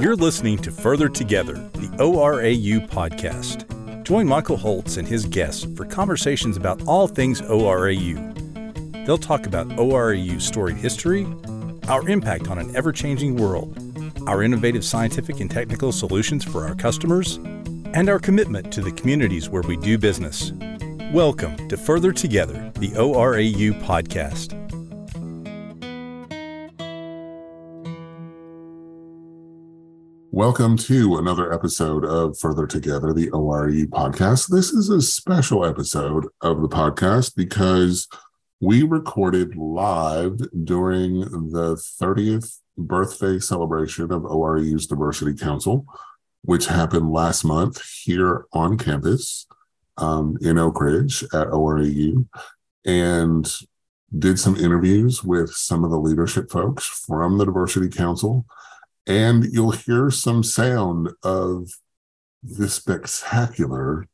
You're listening to Further Together, the ORAU podcast. Join Michael Holtz and his guests for conversations about all things ORAU. They'll talk about ORAU's storied history, our impact on an ever changing world, our innovative scientific and technical solutions for our customers, and our commitment to the communities where we do business. Welcome to Further Together, the ORAU podcast. Welcome to another episode of Further Together, the ORAU podcast. This is a special episode of the podcast because we recorded live during the 30th birthday celebration of ORAU's Diversity Council, which happened last month here on campus um, in Oak Ridge at ORAU, and did some interviews with some of the leadership folks from the Diversity Council. And you'll hear some sound of this spectacular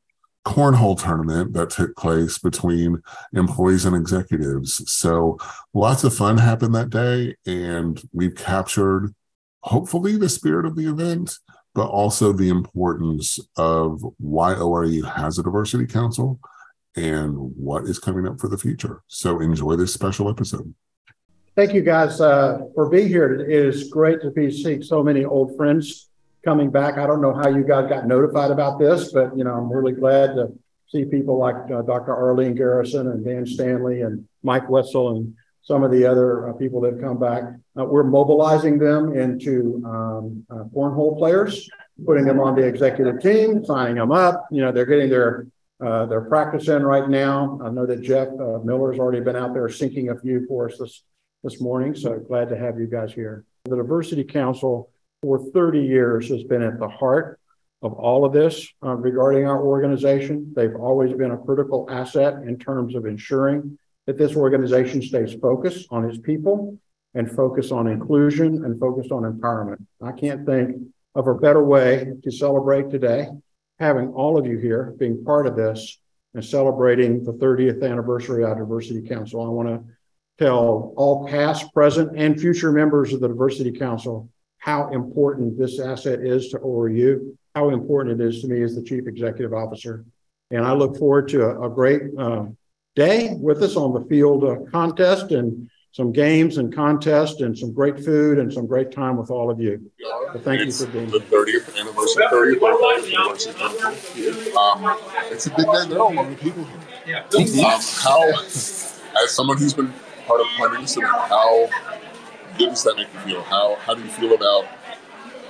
cornhole tournament that took place between employees and executives. So lots of fun happened that day, and we've captured hopefully the spirit of the event, but also the importance of why ORAU has a diversity council and what is coming up for the future. So enjoy this special episode. Thank you guys uh, for being here. It is great to be seeing so many old friends coming back. I don't know how you guys got notified about this, but you know, I'm really glad to see people like uh, Dr. Arlene Garrison and Dan Stanley and Mike Wessel and some of the other uh, people that have come back. Uh, we're mobilizing them into um, uh, cornhole players, putting them on the executive team, signing them up. You know, they're getting their uh, their practice in right now. I know that Jeff uh, Miller's already been out there sinking a few for us this this morning. So glad to have you guys here. The Diversity Council for 30 years has been at the heart of all of this uh, regarding our organization. They've always been a critical asset in terms of ensuring that this organization stays focused on its people and focus on inclusion and focus on empowerment. I can't think of a better way to celebrate today, having all of you here being part of this and celebrating the 30th anniversary of Diversity Council. I want to tell all past, present, and future members of the Diversity Council how important this asset is to ORAU, how important it is to me as the Chief Executive Officer. And I look forward to a, a great uh, day with us on the field uh, contest and some games and contests and some great food and some great time with all of you. So thank it's you for being the 30th anniversary, 30th birthday of Diversity Um, it's a big day. There are a lot of people here. Um, how, as someone who's been part of planning this event, how good does that make you feel? How how do you feel about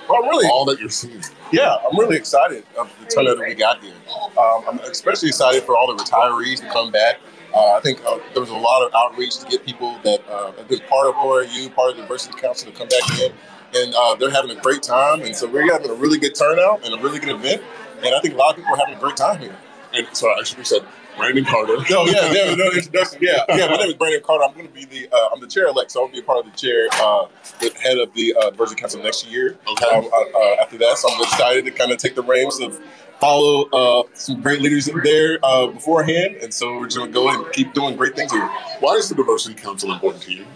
Well, I'm really, all that you're seeing? yeah, I'm really excited of the turnout that we got here. Um, I'm especially excited for all the retirees to come back. Uh, I think uh, there was a lot of outreach to get people that uh, have been part of ORAU, part of the Diversity Council to come back in. And uh, they're having a great time. And so we're having a really good turnout and a really good event. And I think a lot of people are having a great time here. And so I should have said Brandon Carter. No, yeah, yeah, no introduction. Yeah, yeah. My name is Brandon Carter. I'm going to be the uh, I'm the chair elect, so I'll be a part of the chair, uh, the head of the uh, Diversity Council next year. Okay. Um, uh, uh, after that, so I'm excited to kind of take the reins of follow uh, some great leaders there uh, beforehand, and so we're just going to go and keep doing great things here. Why is the Diversity Council important to you?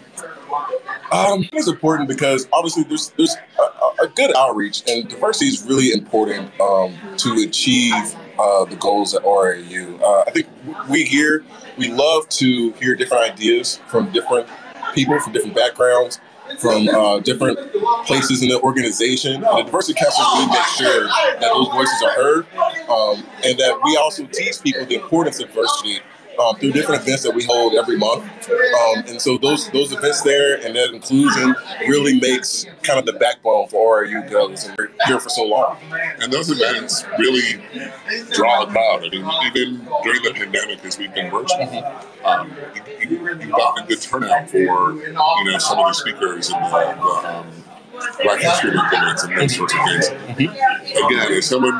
Um, it's important because obviously there's there's a, a- a good outreach, and diversity is really important um, to achieve uh, the goals at RAU. Uh, I think we here we love to hear different ideas from different people from different backgrounds. From uh, different places in the organization, and the diversity council really makes sure that those voices are heard, um, and that we also teach people the importance of diversity um, through different events that we hold every month. Um, and so those those events there and that inclusion really makes kind of the backbone for RAU goes and we're here for so long. And those events really draw a crowd. I mean, even during the pandemic, as we've been virtual, um, you, you've gotten a good turnout for you know some of the speakers and the, the um, Black History Month events and those sorts of things. Again, as someone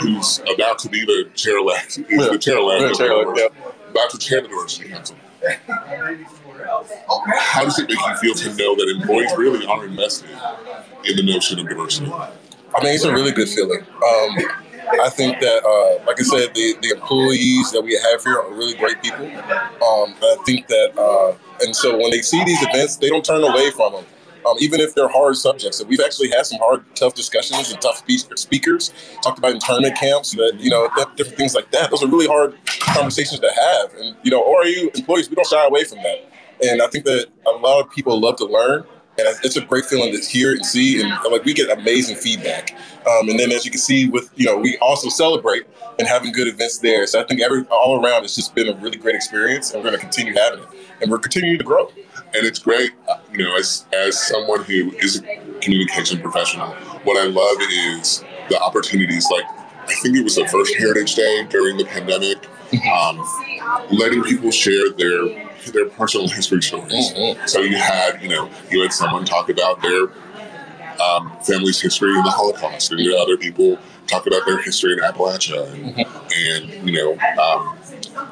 who's about to be the chair elect, the chair elect, chair elect, yeah. Chair the Diversity Council. How does it make you feel to know that employees really are invested in the notion of diversity? I mean, it's a really good feeling. Um, I think that, uh, like I said, the, the employees that we have here are really great people. Um, I think that uh, And so when they see these events, they don't turn away from them. Um, even if they're hard subjects. And we've actually had some hard, tough discussions and tough speakers. Talked about internment camps, that you know, different things like that. Those are really hard conversations to have. And you know, ORAU employees, we don't shy away from that. And I think that a lot of people love to learn, and it's a great feeling to hear and see, and like we get amazing feedback. Um, and then as you can see, with you know, we also celebrate and having good events there. So I think every all around, it's just been a really great experience, and we're going to continue having it, and we're continuing to grow. And it's great, you know, as as someone who is a communication professional, what I love is the opportunities. Like I think it was the first Heritage Day during the pandemic. Um, letting people share their their personal history stories. Mm-hmm. So you had, you know, you had someone talk about their um, family's history in the Holocaust, and other people talk about their history in Appalachia, and, mm-hmm. and you know, um,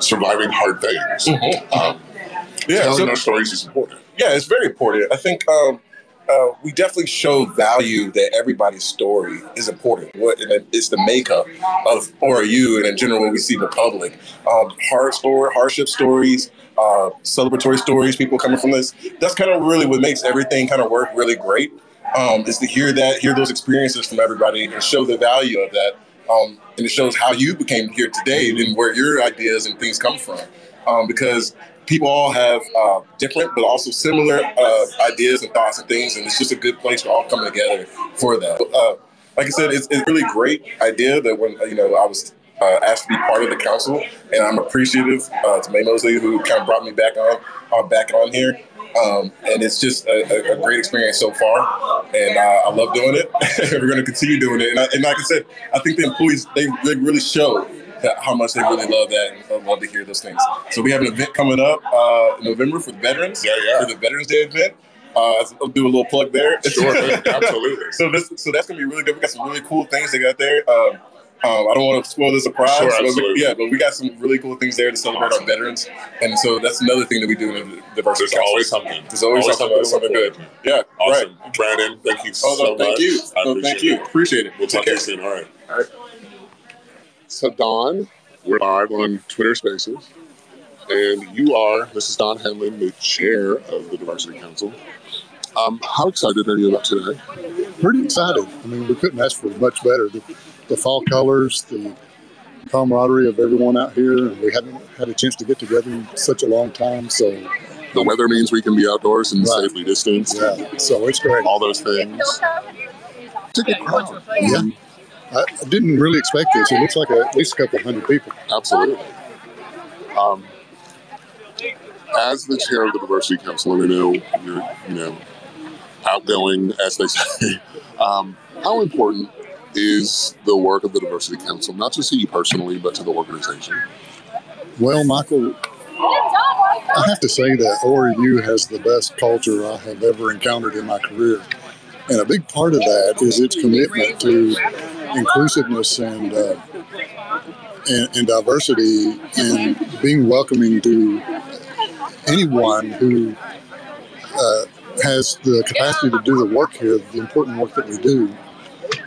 surviving hard things. Mm-hmm. Um, yeah, telling so, our stories is important. Yeah, it's very important. I think um, uh, we definitely show value that everybody's story is important. What it's the makeup of ORAU and in general what we see the public. Um, hard story, hardship stories, uh, celebratory stories, people coming from this. That's kind of really what makes everything kind of work really great. Um, is to hear that, hear those experiences from everybody, and show the value of that. Um, and it shows how you became here today and where your ideas and things come from. Um, because people all have uh, different but also similar uh, ideas and thoughts and things, and it's just a good place to all come together for that. Uh, like I said, it's, it's a really great idea that when you know I was uh, asked to be part of the council, and I'm appreciative uh, to May Mosley who kind of brought me back on, uh, back on here. Um, and it's just a, a, great experience so far, and I love doing it. We're going to continue doing it, and, I, and, like I said, I think the employees they, they really show how much they really love that and love to hear those things. So we have an event coming up uh, in November for the veterans. Yeah, yeah. For the Veterans Day event. Uh, I'll do a little plug there. Sure, absolutely. so this, so that's gonna be really good. We got some really cool things they got there. Um, um, I don't want to spoil the surprise. Sure, absolutely. But yeah, but we got some really cool things there to celebrate awesome. our veterans, and so that's another thing that we do in the diversity. There's council. always something. There's always, always something, something, good. Yeah, awesome. Right. Brandon, thank you oh, no, so thank much. You. No, thank you. It. Appreciate it. We'll talk to you soon. All right. All right. So Don, we're live on Twitter Spaces, and you are. This is Don Henlon, the chair of the Diversity Council. Um, how excited are you about today? Pretty excited. I mean, we couldn't ask for much better. The, the fall colors, the camaraderie of everyone out here, we haven't had a chance to get together in such a long time. So the weather means we can be outdoors and right. safely distanced. Yeah, so it's great. All those things. It's a good crowd. Yeah. I, didn't really expect this. It looks like a, at least a couple hundred people. Absolutely. Um, as the chair of the diversity council, and I know you're, you know, outgoing, as they say. Um, how important is the work of the Diversity Council, not just to you personally, but to the organization? Well, Michael, I have to say that ORAU has the best culture I have ever encountered in my career. And a big part of that is its commitment to inclusiveness and, uh, and, and diversity and being welcoming to anyone who uh, has the capacity to do the work here, the important work that we do.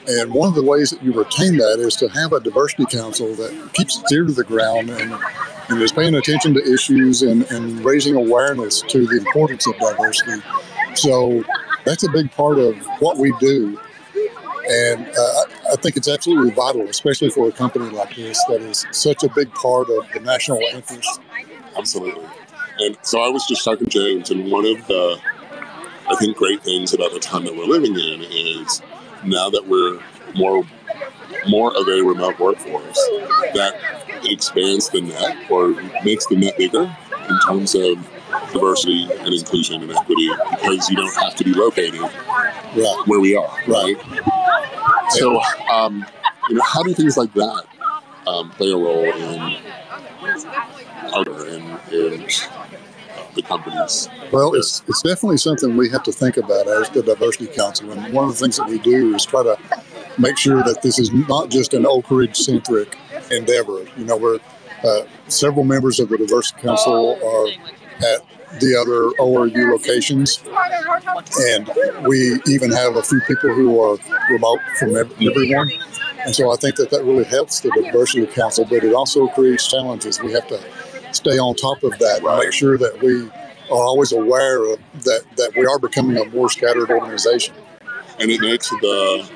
And one of the ways that you retain that is to have a diversity council that keeps its ear to the ground and, and is paying attention to issues and, and raising awareness to the importance of diversity. So that's a big part of what we do. And uh, I think it's absolutely vital, especially for a company like this that is such a big part of the national interest. Absolutely. And so I was just talking to James, and one of the, I think, great things about the time that we're living in is now that we're more more of a remote workforce, that expands the net or makes the net bigger in terms of diversity and inclusion and equity because you don't have to be located right. where we are, right? So, um, you know, how do things like that um, play a role in and, and the companies? Well, it's it's definitely something we have to think about as the diversity council, and one of the things that we do is try to make sure that this is not just an Oak Ridge centric endeavor. You know, we're uh, several members of the diversity council are at the other ORAU locations, and we even have a few people who are remote from everyone. And so I think that that really helps the diversity council, but it also creates challenges. We have to stay on top of that and make sure that we are always aware of that, that we are becoming a more scattered organization. And it makes the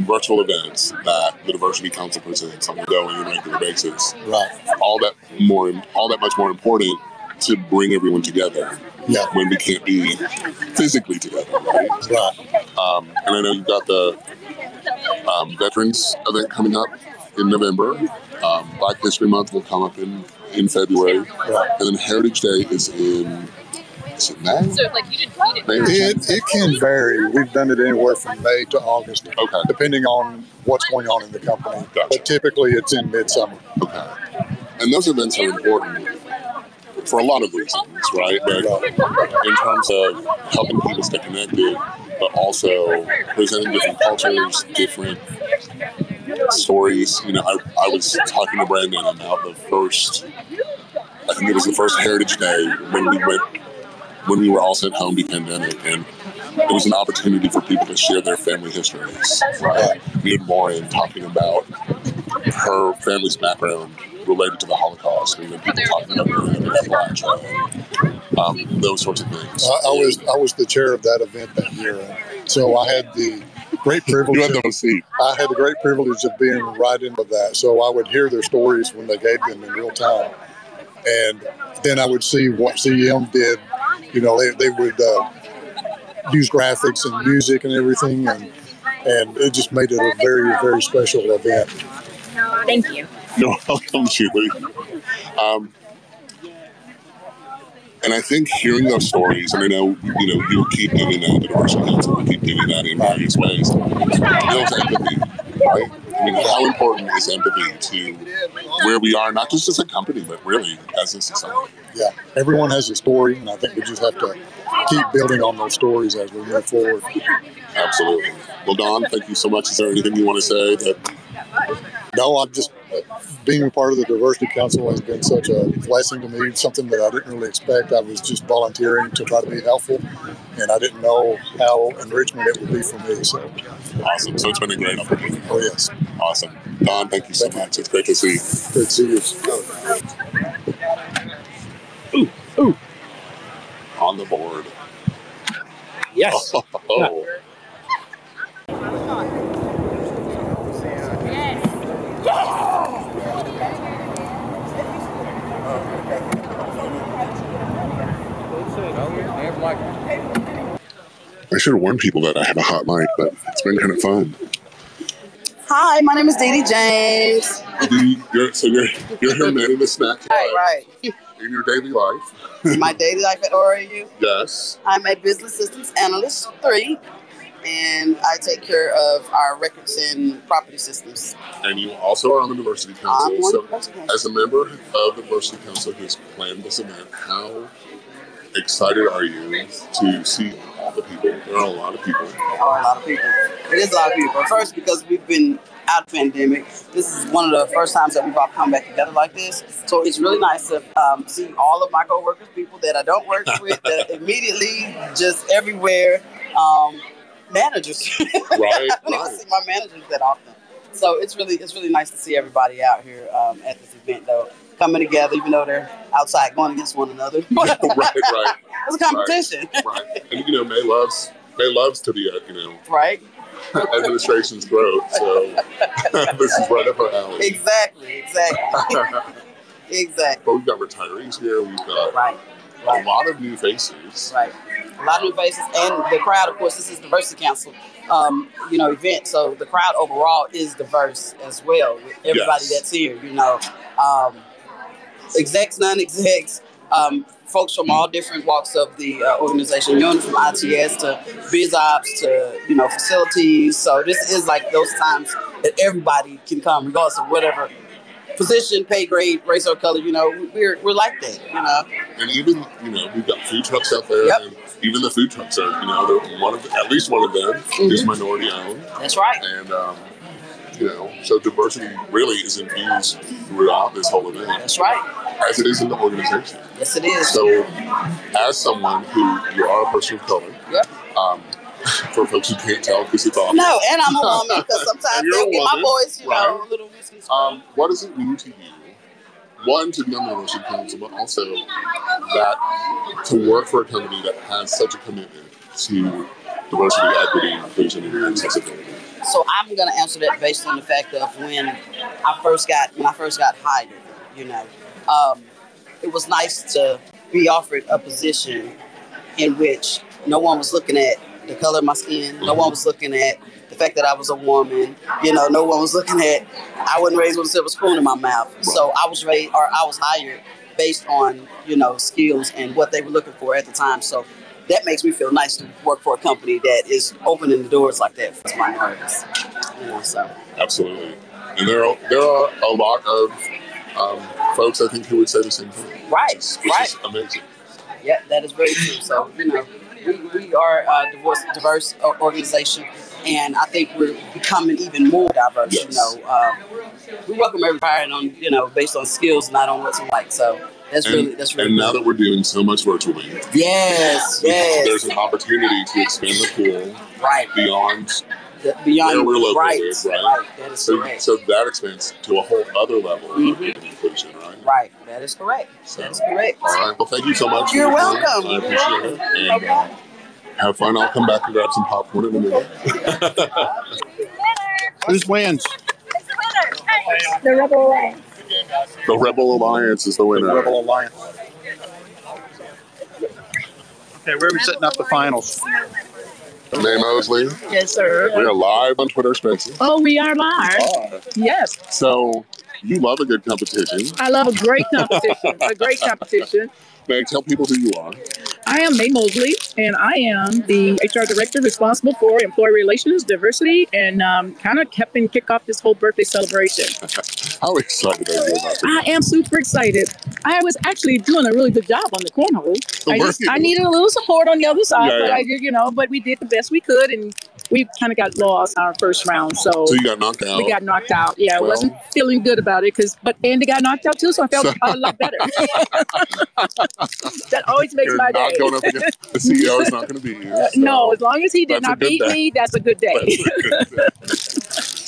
virtual events that the Diversity Council presents on a going and regular basis Right. all that more, all that much more important to bring everyone together Yeah. when we can't be physically together, right? Right. Um, and I know you've got the um, Veterans event coming up in November. Um, Black History Month will come up in, in February. Right. And then Heritage Day is in, it So like you didn't find it. May or June? It, it can vary. We've done it anywhere from May to August, Okay. depending on what's going on in the company. Gotcha. But typically it's in midsummer. Okay. And those events are important for a lot of reasons, right? But in terms of helping people stay connected, but also presenting different cultures, different stories. You know, I, I was talking to Brandon about the first, I think it was the first Heritage Day when we went, when we were all sent home pre-pandemic, and it was an opportunity for people to share their family histories. Right? Me and Lauren talking about her family's background related to the Holocaust, and then people talking about her in Appalachia, um, those sorts of things. I, I was I was the chair of that event that year, so I had the great privilege. You had of- seat. I had the great privilege of being right into that. So I would hear their stories when they gave them in real time. And then I would see what CM did. You know, they, they would uh, use graphics and music and everything. And, and it just made it a very, very special event. Thank you. No, welcome, Julie. Um, and I think hearing those stories, and I know you know you'll keep doing that. The Diversity Council will keep doing that in various ways. Builds empathy, right? I mean, how important is empathy to where we are, not just as a company, but really as a society? Yeah, everyone has a story. And I think we just have to keep building on those stories as we move forward. Absolutely. Well, Don, thank you so much. Is there anything you want to say that No, I'm just being a part of the diversity council has been such a blessing to me. Something that I didn't really expect. I was just volunteering to try to be helpful, and I didn't know how enrichment it would be for me. So, awesome? So it's been a great opportunity. oh yes, Awesome. Don, thank you so much. It's great to see you. good to see you. Ooh, ooh. on the board. Yes. Oh. I should have warned people that I have a hot mic, but it's been kind of fun. Hi, my name is Dee Dee James. You- You're, so you're, you're here manning the snack Right, right. in your daily life. My daily life at ORAU. Yes. I'm a business systems analyst three, and I take care of our records and property systems. And you also are on the Diversity Council. I'm So, the as a member of the Diversity Council who has planned this event, how excited are you to see all the people? There are a lot of people. There are a lot of people. It is a lot of people. First, because we've been out of pandemic, this is one of the first times that we've all come back together like this. So it's really nice to um, see all of my coworkers, people that I don't work with, that immediately just everywhere. Um, managers. Right, I don't even see my managers that often. So it's really it's really nice to see everybody out here um, at this event though, coming together, even though they're outside going against one another. right, right, it's a competition, right. And you know, May loves May loves to be at you know right? administration's growth. So this is right up her alley. Exactly, exactly, exactly. But we've got retirees here. We've got Right, a right, lot of new faces. right. A lot of new faces, and the crowd. Of course, this is diversity council, um, you know, event. So the crowd overall is diverse as well. With everybody Yes. that's here, you know, um, execs, non-execs, um, folks from all different walks of the uh, organization, you know, from ITS to biz ops to you know facilities. So this is like those times that everybody can come, regardless of whatever position, pay grade, race or color. You know, we're we're like that. You know, And even you know, we've got food trucks out there. Yep. And even the food trucks are you know, one of at least one of them is Mhm. minority owned. that's right. And um, you know, so diversity really is infused throughout this whole event, That's right. as it is in the organization. Yes, it is. So, as someone who you are a person of color, Yep. um, for folks who can't tell because it's all No, and I'm a woman because sometimes they'll get my voice, you know, right. a little whiskey. Um, what does it mean to you one to know the diversity council, but also that to work for a company that has such a commitment to diversity, equity, inclusion, and accessibility. So I'm gonna answer that based on the fact of when I first got when I first got hired. You know, um, it was nice to be offered a position in which no one was looking at the color of my skin. No one was looking at the fact that I was a woman. You know, no one was looking at I wasn't raised with a silver spoon in my mouth. So I was raised or I was hired based on you know skills and what they were looking for at the time. So that makes me feel nice to work for a company that is opening the doors like that for minorities. You know, so Absolutely. And there are, there are a lot of um, folks, I think, who would say the same thing. Right, Which is, which right. is amazing. yeah, that is very true. So you know, we, we are a diverse, diverse organization, and I think we're becoming even more diverse. Yes. You know, uh, we welcome everybody on you know based on skills, not on what's like. So that's And, really that's really and now that we're doing so much virtually, yes, yes, there's an opportunity to expand the pool right, beyond. The- beyond where we're located, right, right? right, that is So, correct. so that expands to a whole other level Mhm. of inclusion, right? Right, that is correct. That is correct. All right. Well, thank you so much. You're your time. welcome. I appreciate it. And uh, have fun. I'll come back and grab some popcorn in a minute. Who's wins? The Rebel Alliance. The Rebel Alliance is the winner. Rebel Alliance. Okay, where are we setting up the finals? May Mosley. Yes, sir. We are live on Twitter Spaces. Oh, we are live. Yes, So you love a good competition. I love a great competition. a great competition. May I tell people who you are? I am May Mosley, and I am the HR director responsible for employee relations, diversity, and um, kind of helping kick off this whole birthday celebration. How excited are you about I am super excited. I was actually doing a really good job on the cornhole. I just? I needed a little support on the other side, Yeah, but yeah. I did, you know, but we did the best we could, and we kind of got lost our first round. So. So you got knocked out. we got knocked out. Yeah, I wasn't feeling good about it because, but Andy got knocked out too, so I felt So- a lot better. that always makes You're my not day. going up against the CEO is not going to be here. So no, as long as he did that's not beat day. me, that's a good day.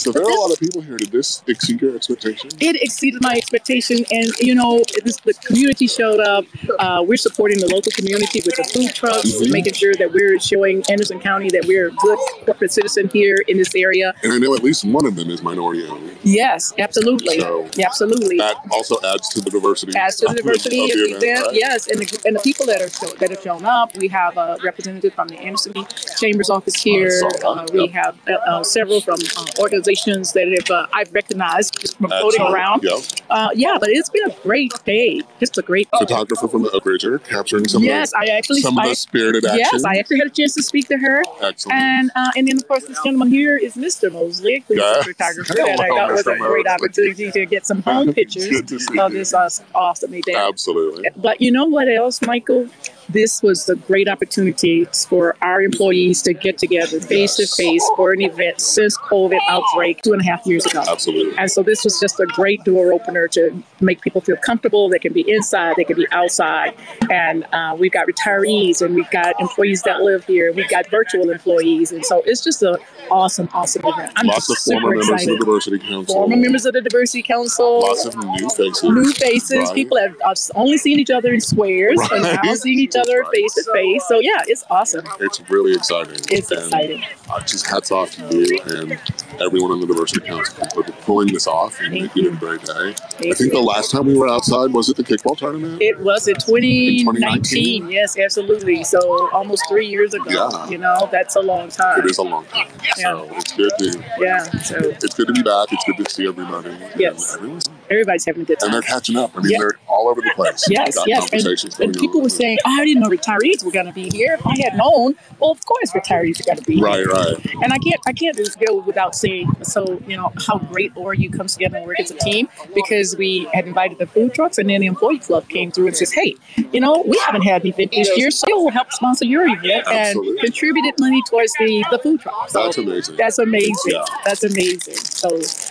That's a good day. So there are a lot of people here. Did this exceed your expectations? it exceeded my expectation, and you know, was, the community showed up. Uh, we're supporting the local community with the food trucks, Mhm. making sure that we're showing Anderson County that we're a good corporate citizen here in this area. And I know at least one of them is minority owned. Yes, absolutely, So absolutely. that also adds to the diversity. Adds to the diversity of of the event, right? yes, and the, and the people that are show, that have shown up. We have a representative from the Anderson Chamber's office here. Uh, we have uh, uh, several from uh, organizations that have uh, I've recognized just from floating Absolutely. around. Yep. Uh, yeah, but it's been a great day. Just a great. Photographer from the Oak Ridger capturing some yes, I of actually. the, some of I, the spirited action. yes, I actually had a chance to speak to her, Excellent. and uh, and then of course this gentleman here is Mr. Mosley, who's Yes. a photographer, and I Hello, thought was a great opportunity to get some home pictures Good to see of this awesome event. Absolutely. But you know what else, Michael? This was a great opportunity for our employees to get together face to face for an event since COVID outbreak two and a half years ago. Absolutely. And so this was just a great door opener to make people feel comfortable. They can be inside, they can be outside. And uh, we've got retirees and we've got employees that live here. We've got virtual employees. And so it's just an awesome, awesome event. I'm Lots of former members excited. of the Diversity Council. Former members of the Diversity Council. Lots of new faces. New faces. Right. People have only seen each other in squares, and now seeing each other face to face. So yeah, it's awesome. It's really exciting. It's And, exciting. Uh, just hats off to you and everyone on the Diversity Council for pulling this off and Thank making you. it a great day. I think the last time we were outside was at the kickball tournament. It was in 2019. 2019? Yes, absolutely. So almost three years ago. Yeah. You know, that's a long time. It is a long time. Yeah. So it's good to Yeah. So it's good to be back. It's good to see everybody. Yes. Everyone's, everybody's having a good time. and they're catching up. I mean, Yeah. they're all over the place. Yes, yes. And, and people were saying, oh, I didn't know retirees were going to be here. If I had known, well, of course retirees are going to be here. Right, right. And I can't I can't just go without saying so you know how great ORAU comes together and work as a team because we had invited the food trucks and then the employee club came through and says, hey, you know we haven't had an event this year, so we'll help sponsor your event Absolutely. and contributed money towards the the food truck. So That's amazing. that's amazing. Yeah. That's amazing. So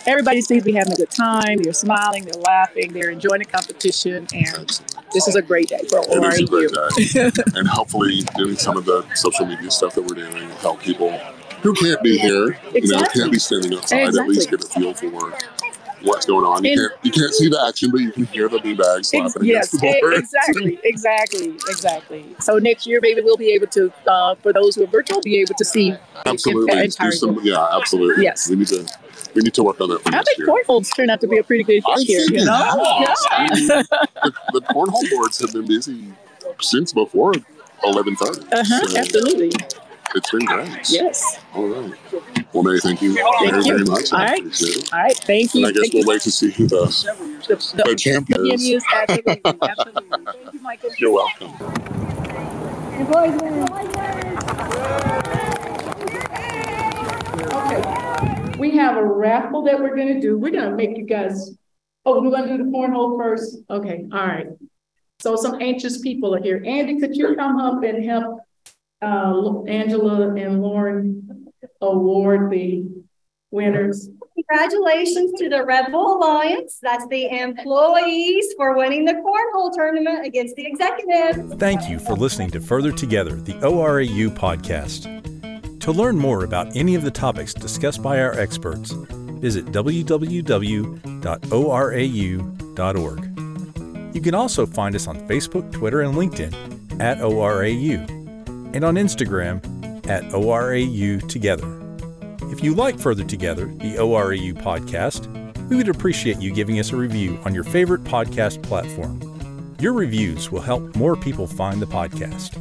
everybody seems to be having a good time. They're smiling. They're laughing. They're enjoying the competition, and this is a great day for It is a great ORAU. day. and hopefully doing some of the social media stuff that we're doing will help people who can't be here, you know, Exactly. can't be standing outside, at least get a feel for what's going on. You And- can't you can't see the action, but you can hear the beanbag slapping Ex- against the e- board. exactly, exactly, exactly. So next year, maybe we'll be able to, uh, for those who are virtual, be able to see Absolutely. the do entire some, yeah, absolutely. Yes. We need to we need to work on that for I next think year. cornholes turned out to be a pretty good I this year, think you know? has. I mean, the, the cornhole boards have been busy since before eleven thirty. Uh-huh, absolutely. It's been great. Yes. All right. Well, Mary, thank you Thank very, you. very much. All I right. appreciate it. All right. Thank you. And I guess Thank we'll you. wait to see who the, The, the the, champ the is. is absolutely, absolutely. Thank you, Michael. You're welcome. Okay. We have a raffle that we're gonna do. We're gonna make you guys, oh, we're gonna do the cornhole first? Okay, all right. So some anxious people are here. Andy, could you come up and help uh, Angela and Lauren award the winners? Congratulations to the Rebel Alliance. That's the employees for winning the cornhole tournament against the executives. Thank you for listening to Further Together, the ORAU podcast. To learn more about any of the topics discussed by our experts, visit www.orau.org. You can also find us on Facebook, Twitter, and LinkedIn at ORAU, and on Instagram at ORAU Together. If you like Further Together, the ORAU podcast, we would appreciate you giving us a review on your favorite podcast platform. Your reviews will help more people find the podcast.